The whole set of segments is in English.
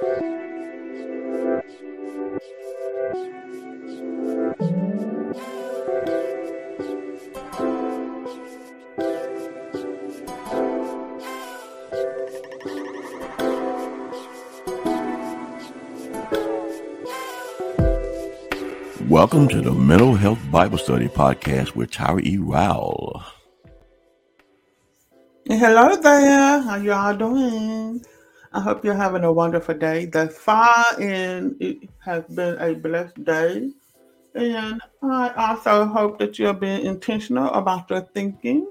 Welcome to the Mental Health Bible Study Podcast with Tyra E. Rowell. Hello there. How y'all doing? I hope you're having a wonderful day. Thus far, and it has been a blessed day. And I also hope that you're being intentional about your thinking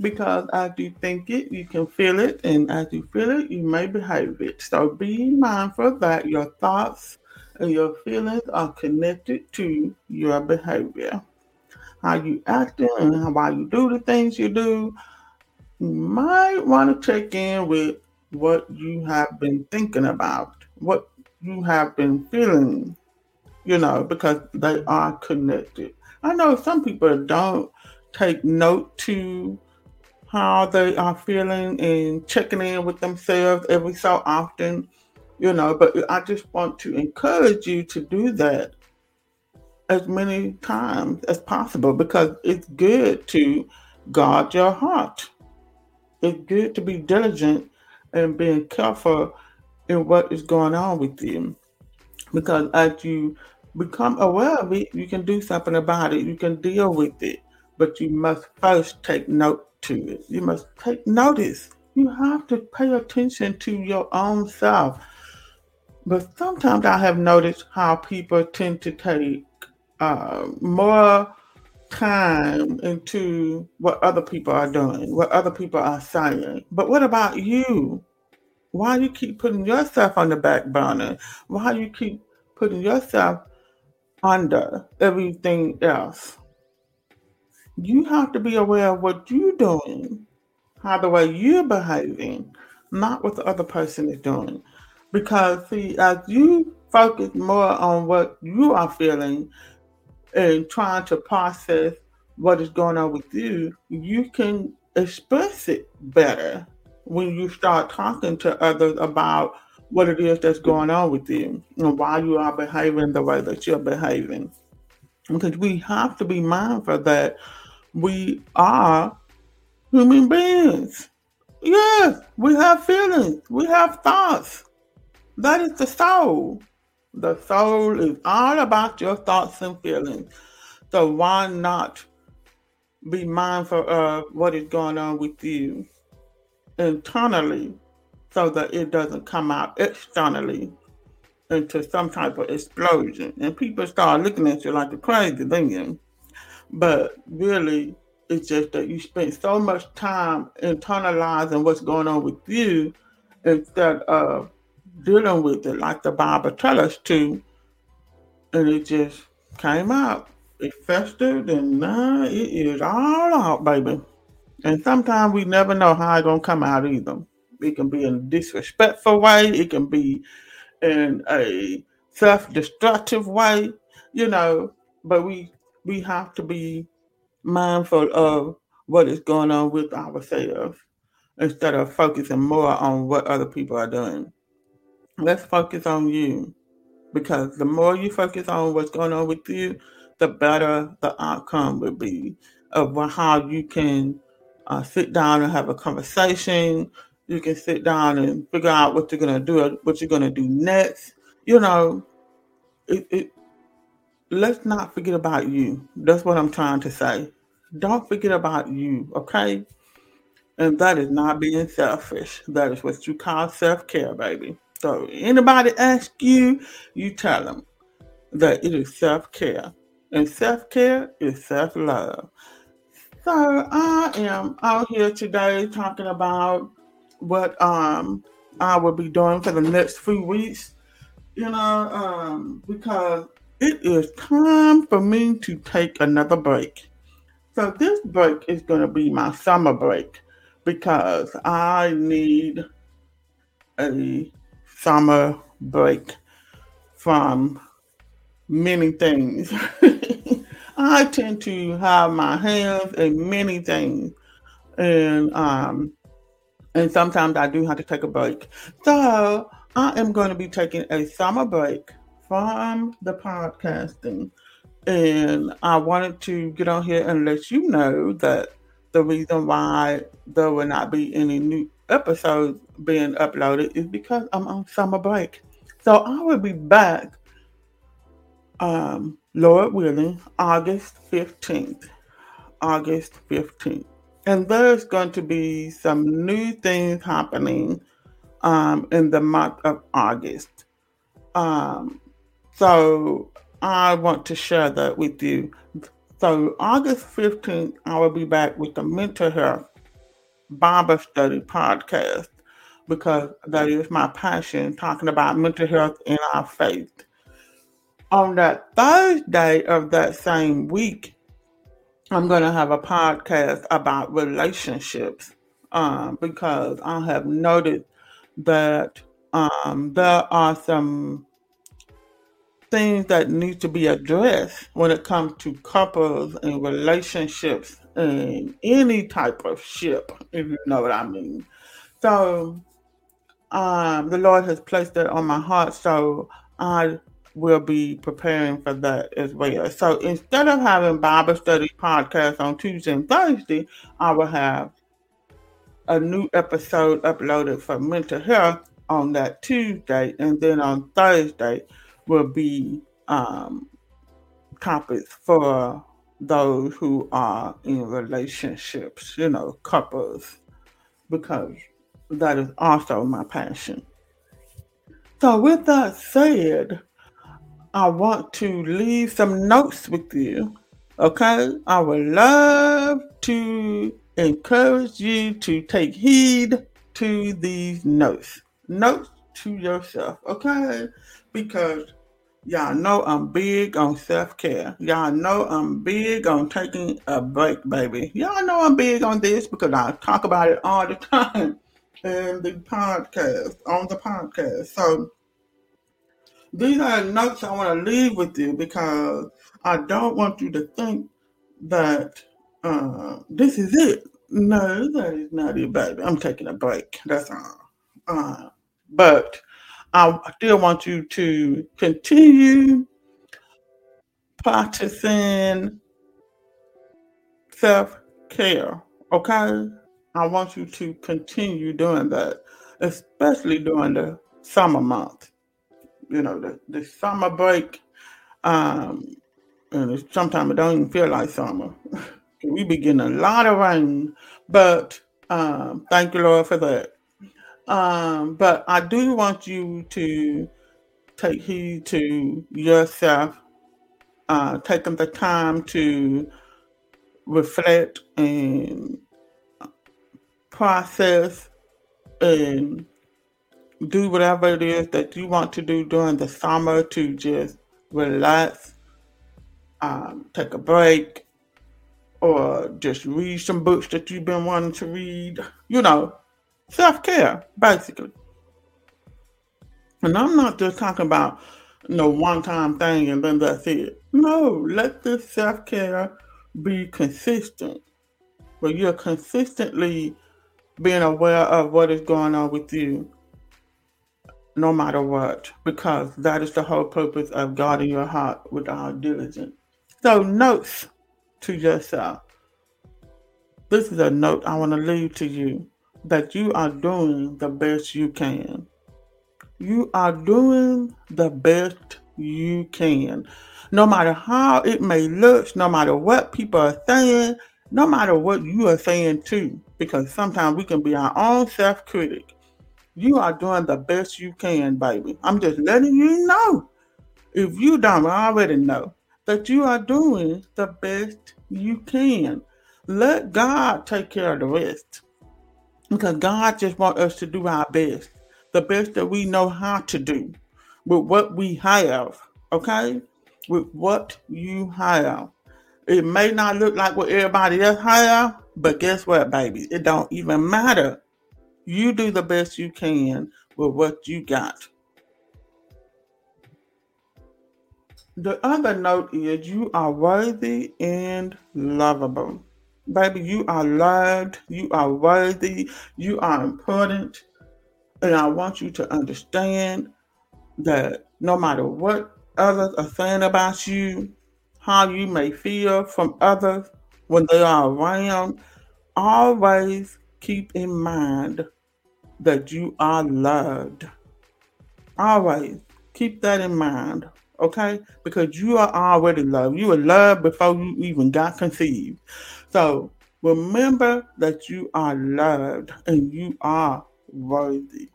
because as you think it, you can feel it, and as you feel it, you may behave it. So be mindful that your thoughts and your feelings are connected to your behavior. How you acting and why you do the things you do. You might want to check in with what you have been thinking about, what you have been feeling, you know, because they are connected. I know some people don't take note to how they are feeling and checking in with themselves every so often you know, but I just want to encourage you to do that as many times as possible because it's good to guard your heart. It's good to be diligent and being careful in what is going on with you. Because as you become aware of it, you can do something about it. You can deal with it. But you must first take note to it. You must take notice. You have to pay attention to your own self. But sometimes I have noticed how people tend to take uh, more time into what other people are doing, what other people are saying. But what about you? Why do you keep putting yourself on the back burner? Why do you keep putting yourself under everything else? You have to be aware of what you're doing, how the way you're behaving, not what the other person is doing. Because see, as you focus more on what you are feeling and trying to process what is going on with you, you can express it better when you start talking to others about what it is that's going on with you and why you are behaving the way that you're behaving. Because we have to be mindful that we are human beings. Yes, we have feelings, we have thoughts. That is the soul. The soul is all about your thoughts and feelings. So why not be mindful of what is going on with you internally so that it doesn't come out externally into some type of explosion. And people start looking at you like a crazy thing. But really, it's just that you spend so much time internalizing what's going on with you instead of dealing with it like the Bible tells us to, and it just came out. It festered, and now it is all out, baby. And sometimes we never know how it's gonna come out either. It can be in a disrespectful way. It can be in a self-destructive way, you know. But we we have to be mindful of what is going on with ourselves instead of focusing more on what other people are doing let's focus on you because the more you focus on what's going on with you, the better the outcome will be of how you can uh, sit down and have a conversation. You can sit down and figure out what you're gonna do, what you're gonna do next. You know, it, it, let's not forget about you. That's what I'm trying to say. Don't forget about you, okay? And that is not being selfish. That is what you call self care, baby. So anybody ask you, you tell them that it is self-care. And self-care is self-love. So I am out here today talking about what um I will be doing for the next few weeks. You know, um, because it is time for me to take another break. So this break is going to be my summer break because I need a summer break from many things. I tend to have my hands in many things, and um, and sometimes I do have to take a break. So I am going to be taking a summer break from the podcasting. And I wanted to get on here and let you know that the reason why there will not be any new episodes being uploaded is because I'm on summer break. So I will be back, um, Lord willing, August 15th. August 15th. And there's going to be some new things happening um, in the month of August. Um, so I want to share that with you. So August 15th, I will be back with the mental health Bible study podcast because that is my passion, talking about mental health in our faith. On that Thursday of that same week, I'm going to have a podcast about relationships um, because I have noted that um, there are some things that need to be addressed when it comes to couples and relationships and any type of ship, if you know what I mean. So um, the Lord has placed it on my heart, so I will be preparing for that as well. So instead of having Bible study podcasts on Tuesday and Thursday, I will have a new episode uploaded for mental health on that Tuesday, and then on Thursday will be um, topics for those who are in relationships, you know, couples, because that is also my passion. So, with that said, I want to leave some notes with you. Okay? I would love to encourage you to take heed to these notes. Notes to yourself, okay? Because y'all know I'm big on self care. Y'all know I'm big on taking a break, baby. Y'all know I'm big on this because I talk about it all the time in the podcast, on the podcast. So, these are notes I want to leave with you because I don't want you to think that uh, this is it. No, that is not it, baby. I'm taking a break. That's all. Uh, but I still want you to continue practicing self care. Okay? I want you to continue doing that, especially during the summer months. You know, the, the summer break. Um, and sometimes it don't even feel like summer. we be getting a lot of rain, but um, thank you, Lord, for that. Um, but I do want you to take heed to yourself, uh, taking the time to reflect and process and do whatever it is that you want to do during the summer to just relax, um, take a break, or just read some books that you've been wanting to read. You know, self care, basically. And I'm not just talking about you know one time thing and then that's it. No, let this self care be consistent. Where you're consistently being aware of what is going on with you, no matter what, because that is the whole purpose of guarding your heart with all diligence. So, notes to yourself. This is a note I want to leave to you that you are doing the best you can. You are doing the best you can. No matter how it may look, no matter what people are saying, no matter what you are saying too, because sometimes we can be our own self critic. You are doing the best you can, baby. I'm just letting you know. If you don't already know that you are doing the best you can, let God take care of the rest. Because God just wants us to do our best, the best that we know how to do with what we have, okay? With what you have. It may not look like what everybody else have, but guess what, baby? It don't even matter. You do the best you can with what you got. The other note is you are worthy and lovable. Baby, you are loved, you are worthy, you are important. And I want you to understand that no matter what others are saying about you, how you may feel from others when they are around, always keep in mind that you are loved. Always keep that in mind, okay? Because you are already loved. You were loved before you even got conceived. So remember that you are loved and you are worthy.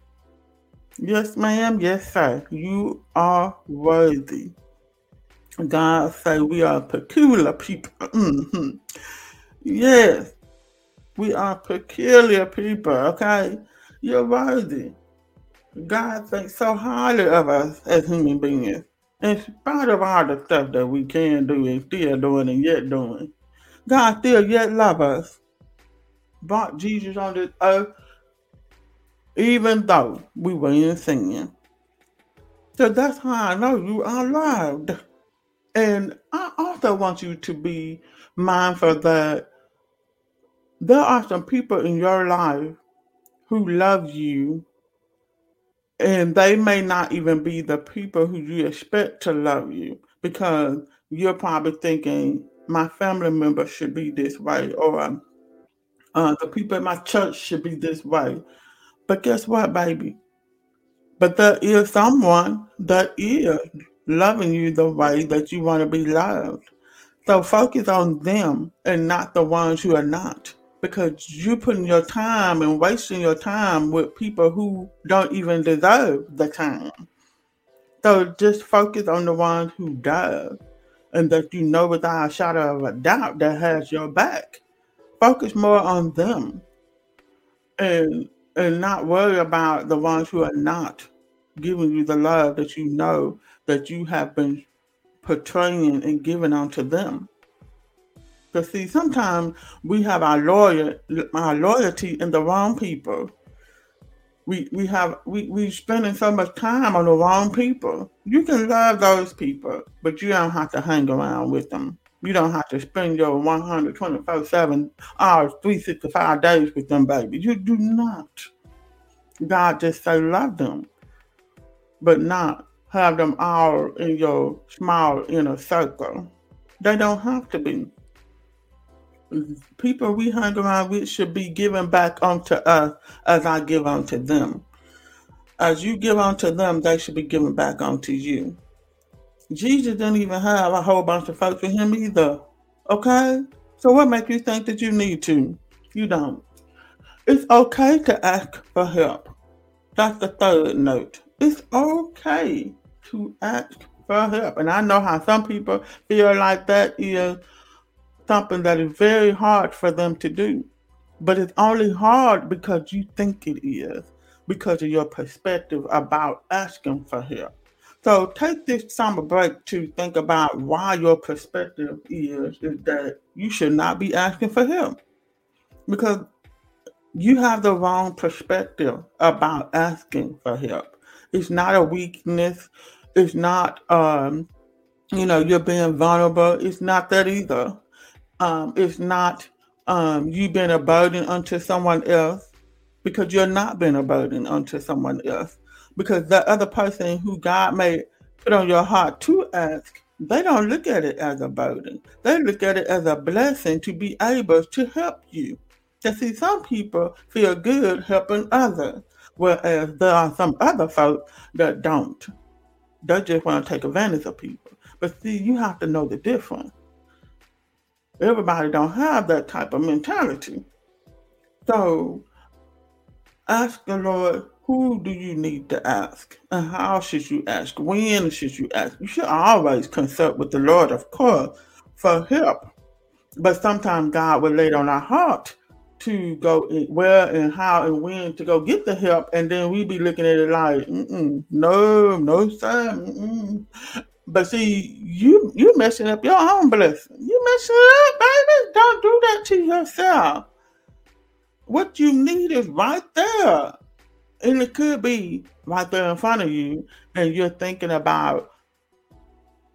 Yes, ma'am. Yes, sir. You are worthy. God say we are peculiar people. hmm Yes, we are peculiar people. Okay, you're worthy. God thinks so highly of us as human beings, in spite of all the stuff that we can do and still doing and yet doing. God still yet love us. Brought Jesus on this earth, even though we were in sin. So that's how I know you are loved. And I also want you to be mindful that there are some people in your life who love you, and they may not even be the people who you expect to love you because you're probably thinking, my family member should be this way, or uh, the people in my church should be this way. But guess what, baby? But there is someone that is loving you the way that you want to be loved. So focus on them and not the ones who are not. Because you're putting your time and wasting your time with people who don't even deserve the time. So just focus on the ones who does and that you know without a shadow of a doubt that has your back. Focus more on them and and not worry about the ones who are not giving you the love that you know that you have been portraying and giving unto them. Because see, sometimes we have our lawyer our loyalty in the wrong people. We we have we we spending so much time on the wrong people. You can love those people, but you don't have to hang around with them. You don't have to spend your 124 7 hours, 365 days with them, baby. You do not. God just say love them, but not have them all in your small inner circle. They don't have to be. People we hang around with should be given back unto us as I give unto them. As you give unto them, they should be given back unto you. Jesus didn't even have a whole bunch of folks with him either. Okay? So what makes you think that you need to? You don't. It's okay to ask for help. That's the third note. It's okay to ask for help. And I know how some people feel like that is something that is very hard for them to do. But it's only hard because you think it is, because of your perspective about asking for help. So take this summer break to think about why your perspective is, is that you should not be asking for help. Because you have the wrong perspective about asking for help. It's not a weakness. It's not, um, you know, you're being vulnerable. It's not that either. Um, it's not um, you being a burden unto someone else because you're not being a burden unto someone else. Because the other person who God may put on your heart to ask, they don't look at it as a burden. They look at it as a blessing to be able to help you. You see, some people feel good helping others, whereas uh, there are some other folks that don't. They just want to take advantage of people. But see, you have to know the difference. Everybody don't have that type of mentality. So ask the Lord, who do you need to ask? And how should you ask? When should you ask? You should always consult with the Lord, of course, for help. But sometimes God will lay it on our heart to go where and how and when to go get the help, and then we be looking at it like, no, no, sir. Mm-mm. But see, you you messing up your own blessing. You messing it up, baby. Don't do that to yourself. What you need is right there. And it could be right there in front of you, and you're thinking about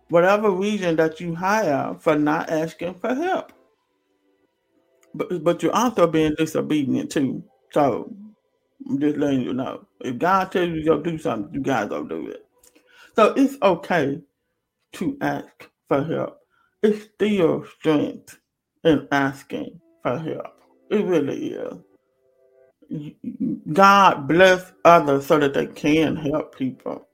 whatever reason that you have for not asking for help. But but you're also being disobedient too. So I'm just letting you know. If God tells you to go do something, you gotta go do it. So it's okay to ask for help. It's still strength in asking for help. It really is. God bless others so that they can help people.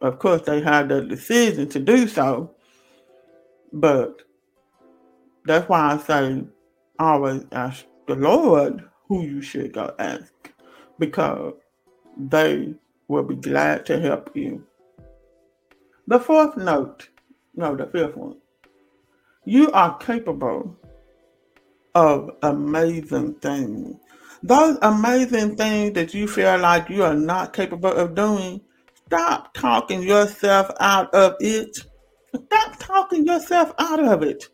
Of course, they have the decision to do so, but that's why I say always ask the Lord who you should go ask because they will be glad to help you. The fourth note, no, the fifth one. You are capable of amazing things. Those amazing things that you feel like you are not capable of doing, stop talking yourself out of it. Stop talking yourself out of it.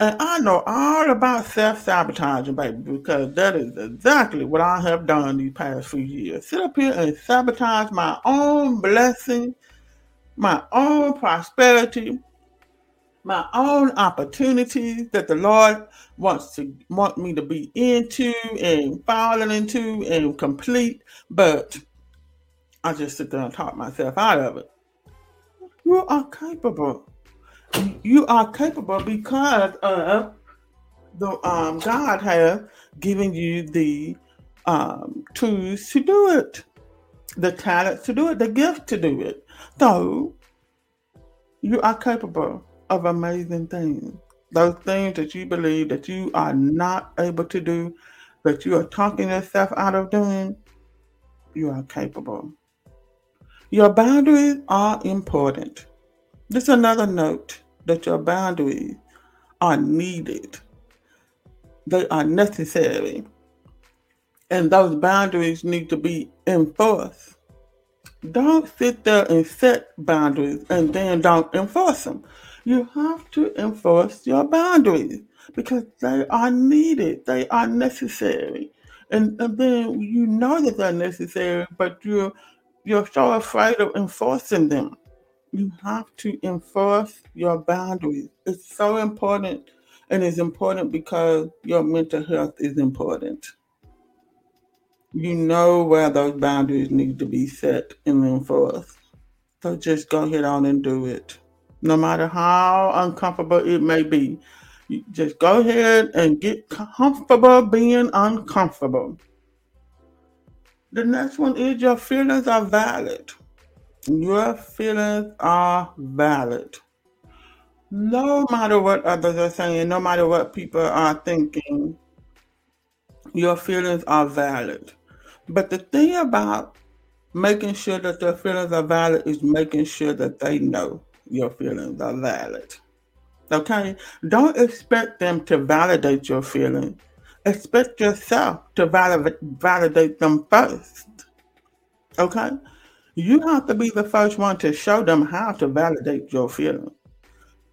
And I know all about self sabotaging, baby, because that is exactly what I have done these past few years. Sit up here and sabotage my own blessing, my own prosperity, my own opportunities that the Lord wants to want me to be into and falling into and complete, but I just sit there and talk myself out of it. You are capable. You are capable because of the um, God has given you the um, tools to do it, the talent to do it, the gift to do it. So you are capable of amazing things. Those things that you believe that you are not able to do, that you are talking yourself out of doing, you are capable. Your boundaries are important. This is another note that your boundaries are needed. They are necessary. And those boundaries need to be enforced. Don't sit there and set boundaries and then don't enforce them. You have to enforce your boundaries because they are needed, they are necessary. And, and then you know that they're necessary, but you're you're so afraid of enforcing them. You have to enforce your boundaries. It's so important, and it's important because your mental health is important. You know where those boundaries need to be set and enforced. So just go ahead on and do it no matter how uncomfortable it may be. You just go ahead and get comfortable being uncomfortable. The next one is your feelings are valid. Your feelings are valid. No matter what others are saying, no matter what people are thinking, your feelings are valid. But the thing about making sure that their feelings are valid is making sure that they know your feelings are valid. Okay? Don't expect them to validate your feelings. Expect yourself to validate them first. Okay? You have to be the first one to show them how to validate your feelings.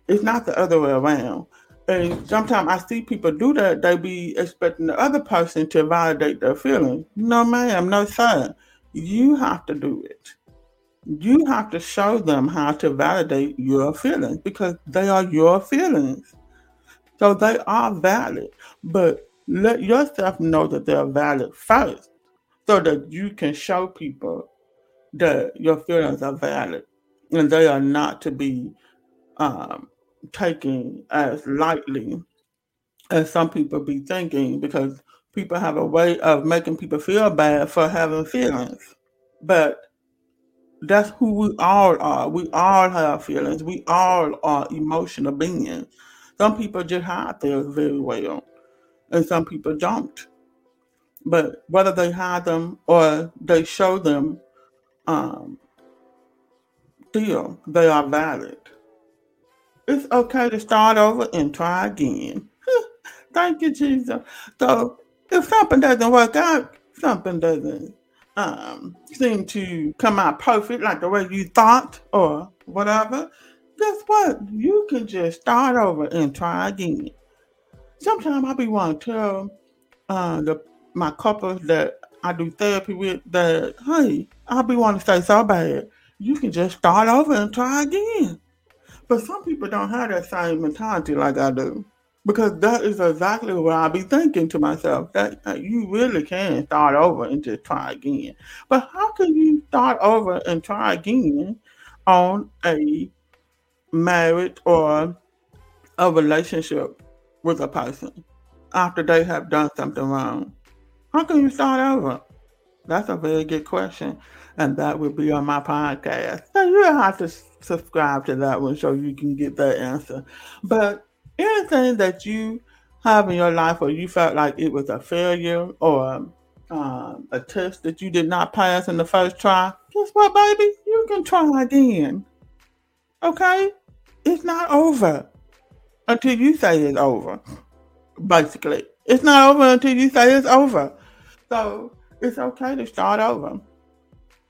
It's not the other way around. And sometimes I see people do that, they be expecting the other person to validate their feelings. No, ma'am, no, sir. You have to do it you have to show them how to validate your feelings because they are your feelings. So they are valid, but let yourself know that they're valid first so that you can show people that your feelings are valid and they are not to be um, taken as lightly as some people be thinking because people have a way of making people feel bad for having feelings. But that's who we all are. We all have feelings. We all are emotional beings. Some people just hide theirs very well, and some people don't. But whether they hide them or they show them, um, still they are valid. It's okay to start over and try again. Thank you, Jesus. So if something doesn't work out, something doesn't um, seem to come out perfect like the way you thought or whatever, guess what? You can just start over and try again. Sometimes I be wanting to tell uh, the my couples that I do therapy with that, hey, I be wanting to say so bad, you can just start over and try again. But some people don't have that same mentality like I do. Because that is exactly what I be thinking to myself. That, that you really can start over and just try again. But how can you start over and try again on a marriage or a relationship with a person after they have done something wrong? How can you start over? That's a very good question. And that will be on my podcast. So you have to subscribe to that one so you can get that answer. But anything that you have in your life where you felt like it was a failure or um, a test that you did not pass in the first try, guess what, baby? You can try again. Okay? It's not over until you say it's over. Basically, it's not over until you say it's over. So it's okay to start over.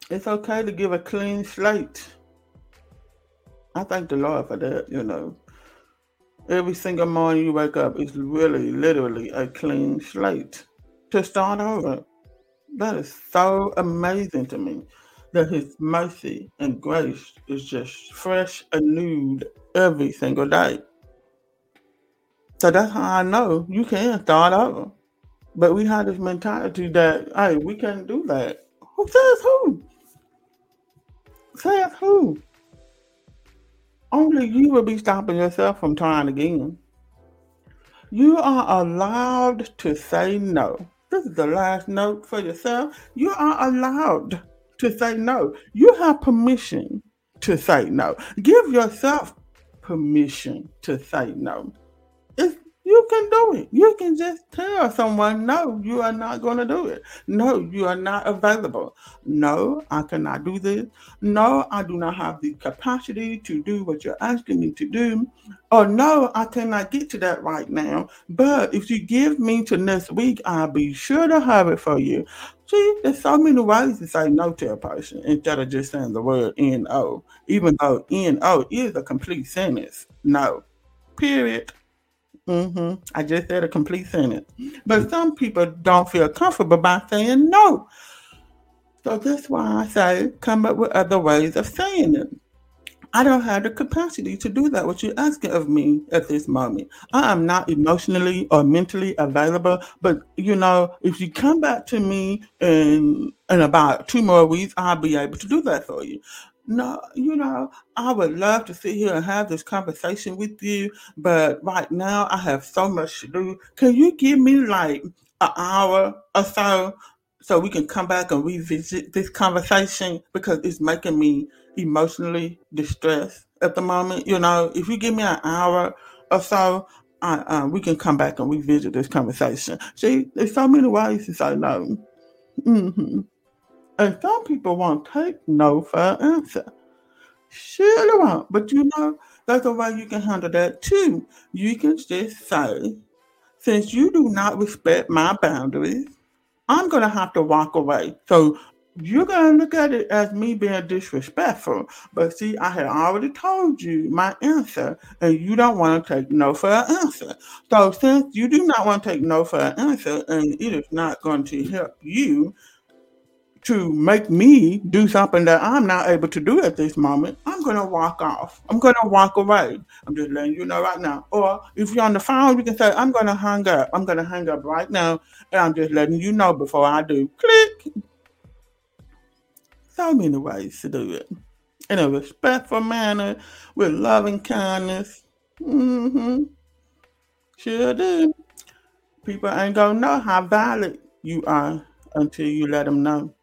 It's okay to give a clean slate. I thank the Lord for that, you know. Every single morning you wake up is really, literally a clean slate to start over. That is so amazing to me that His mercy and grace is just fresh and every single day. So that's how I know you can start over. But we had this mentality that, hey, we can't do that. Who says who? Says who? Only you will be stopping yourself from trying again. You are allowed to say no. This is the last note for yourself. You are allowed to say no. You have permission to say no. Give yourself permission to say no. You can do it. You can just tell someone, no, you are not going to do it. No, you are not available. No, I cannot do this. No, I do not have the capacity to do what you're asking me to do. Or no, I cannot get to that right now. But if you give me to next week, I'll be sure to have it for you. See, there's so many ways to say no to a person instead of just saying the word N-O, even though N-O is a complete sentence. No. Period. Hmm I just said a complete sentence. But some people don't feel comfortable by saying no. So that's why I say come up with other ways of saying it. I don't have the capacity to do that, what you're asking of me at this moment. I am not emotionally or mentally available. But you know, if you come back to me in in about two more weeks, I'll be able to do that for you. No, you know, I would love to sit here and have this conversation with you, but right now I have so much to do. Can you give me like an hour or so so we can come back and revisit this conversation because it's making me emotionally distressed at the moment. You know, if you give me an hour or so, I, uh, we can come back and revisit this conversation. See, there's so many ways to say no. hmm And some people won't take no for an answer. Sure they won't. But you know, that's a way you can handle that too. You can just say, since you do not respect my boundaries, I'm going to have to walk away. So you're going to look at it as me being disrespectful. But see, I had already told you my answer, and you don't want to take no for an answer. So since you do not want to take no for an answer, and it is not going to help you to make me do something that I'm not able to do at this moment, I'm to walk off. I'm to walk away. I'm just letting you know right now. Or if you're on the phone, you can say, I'm to hang up. I'm to hang up right now. And I'm just letting you know before I do. Click. So many ways to do it. In a respectful manner, with loving kindness. Mm-hmm. Sure do. People ain't to know how valid you are until you let them know.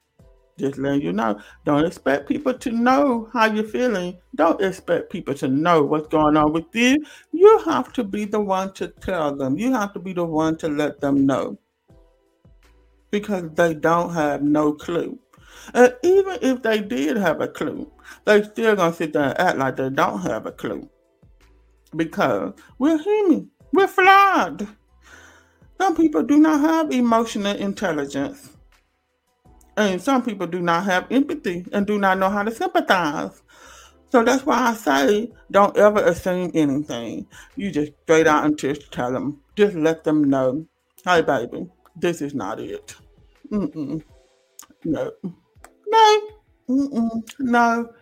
Just letting you know. Don't expect people to know how you're feeling. Don't expect people to know what's going on with you. You have to be the one to tell them. You have to be the one to let them know because they don't have no clue. And even if they did have a clue, they still gonna sit there and act like they don't have a clue because we're human. We're flawed. Some people do not have emotional intelligence. And some people do not have empathy and do not know how to sympathize. So that's why I say don't ever assume anything. You just straight out and just tell them. Just let them know, hey, baby, this is not it. Mm-mm. No. No. Mm-mm. No.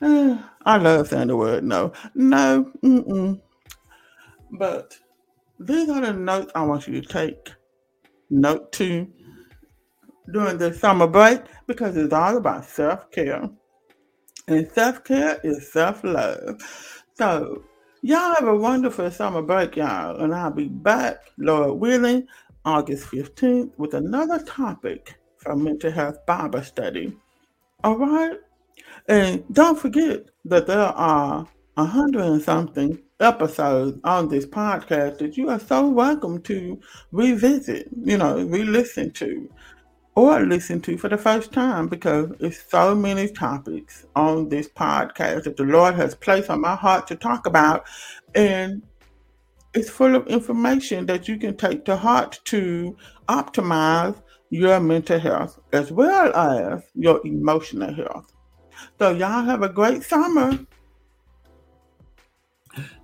Uh, I love saying the word no. No. Mm-mm. But these are the notes I want you to take. Note two during the summer break because it's all about self care. And self care is self love. So, y'all have a wonderful summer break, y'all. And I'll be back, Lord willing, August 15th with another topic for mental health Bible study. All right? And don't forget that there are a hundred and something episodes on this podcast that you are so welcome to revisit, you know, re listen to or listen to for the first time because it's so many topics on this podcast that the Lord has placed on my heart to talk about. And it's full of information that you can take to heart to optimize your mental health as well as your emotional health. So, y'all have a great summer.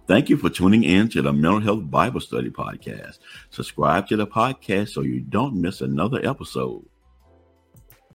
Thank you for tuning in to the Mental Health Bible Study Podcast. Subscribe to the podcast so you don't miss another episode.